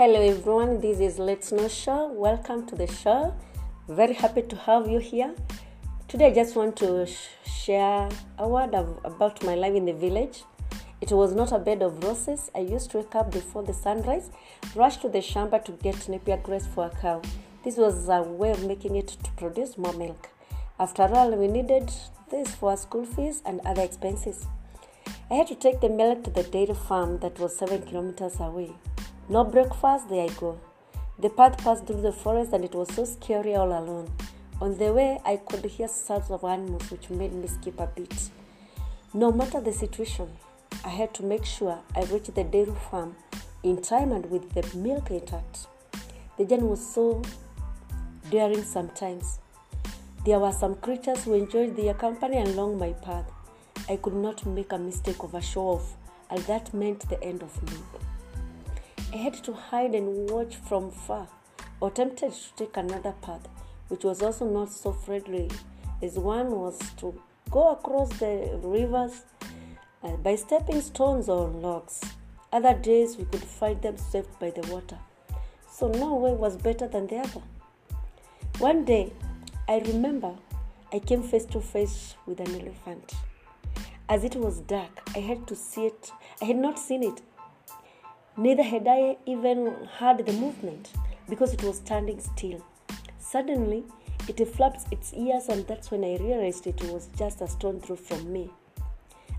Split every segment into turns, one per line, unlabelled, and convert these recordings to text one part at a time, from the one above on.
Hello everyone, this is Let's Know Show. Welcome to the show. Very happy to have you here. Today I just want to sh- share a word of, about my life in the village. It was not a bed of roses. I used to wake up before the sunrise, rush to the shamba to get Napier grass for a cow. This was a way of making it to produce more milk. After all, we needed this for school fees and other expenses. I had to take the milk to the dairy farm that was seven kilometers away. No breakfast, there I go. The path passed through the forest and it was so scary all alone. On the way, I could hear sounds of animals which made me skip a bit. No matter the situation, I had to make sure I reached the dairy farm in time and with the milk intact. The journey was so daring sometimes. There were some creatures who enjoyed their company along my path. I could not make a mistake of a show off, and that meant the end of me. I had to hide and watch from far, or tempted to take another path, which was also not so friendly, as one was to go across the rivers uh, by stepping stones or logs. Other days we could find them swept by the water, so no way was better than the other. One day, I remember I came face to face with an elephant. As it was dark, I had to see it. I had not seen it. Neither had I even heard the movement because it was standing still. Suddenly, it flapped its ears, and that's when I realized it was just a stone throw from me.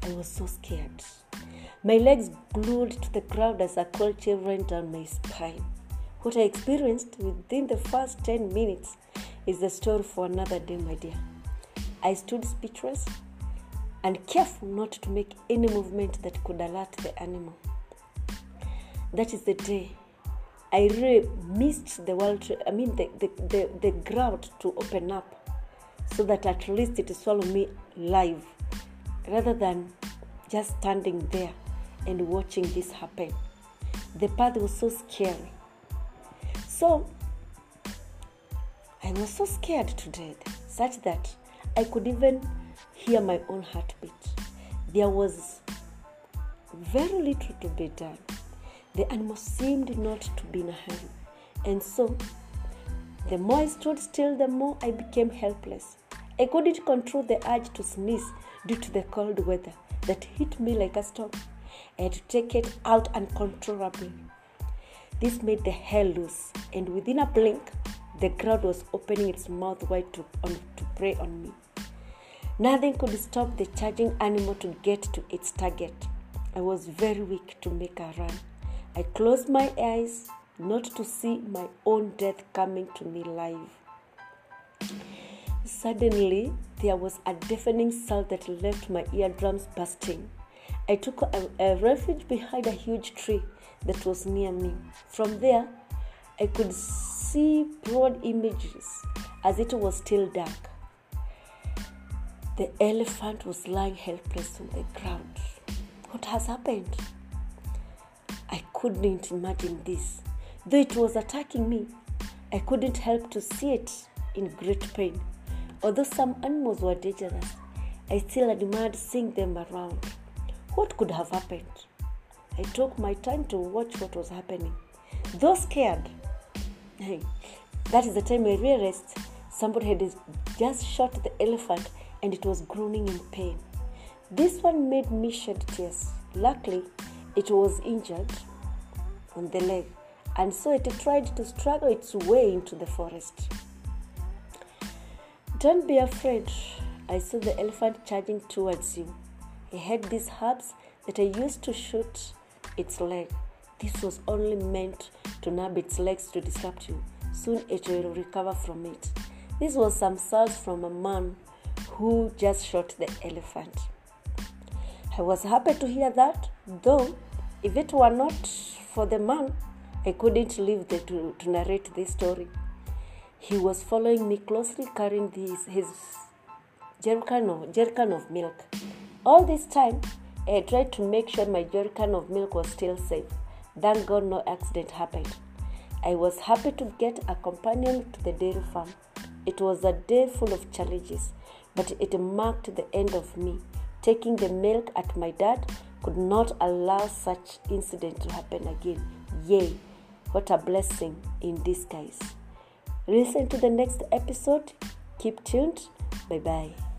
I was so scared. My legs glued to the ground as a cold chill ran down my spine. What I experienced within the first 10 minutes is the story for another day, my dear. I stood speechless and careful not to make any movement that could alert the animal. That is the day I really missed the world, I mean, the, the, the, the ground to open up so that at least it swallow me live rather than just standing there and watching this happen. The path was so scary. So, I was so scared to death, such that I could even hear my own heartbeat. There was very little to be done. The animal seemed not to be in a hurry, and so the more I stood still, the more I became helpless. I couldn't control the urge to sneeze due to the cold weather that hit me like a storm. I had to take it out uncontrollably. This made the hair loose, and within a blink, the crowd was opening its mouth wide to, on, to prey on me. Nothing could stop the charging animal to get to its target. I was very weak to make a run. I closed my eyes not to see my own death coming to me live. Suddenly, there was a deafening sound that left my eardrums bursting. I took a, a, refuge behind a huge tree that was near me. From there, I could see broad images as it was still dark. The elephant was lying helpless on the ground. What has happened? I couldn't imagine this. Though it was attacking me, I couldn't help to see it in great pain. Although some animals were dangerous, I still admired seeing them around. What could have happened? I took my time to watch what was happening. Though scared, that is the time I realized somebody had just shot the elephant and it was groaning in pain. This one made me shed tears. Luckily, it was injured on the leg, and so it tried to struggle its way into the forest. Don't be afraid. I saw the elephant charging towards you. I had these herbs that I used to shoot its leg. This was only meant to nab its legs to disrupt you. Soon it will recover from it. This was some salts from a man who just shot the elephant. I was happy to hear that, though if it were not for the man, I couldn't live the, to, to narrate this story. He was following me closely, carrying his jerrycan of, jerrycan of milk. All this time, I tried to make sure my jerrycan of milk was still safe. Thank God no accident happened. I was happy to get a companion to the dairy farm. It was a day full of challenges, but it marked the end of me taking the milk at my dad could not allow such incident to happen again. Yay, what a blessing in disguise. Listen to the next episode. Keep tuned. Bye bye.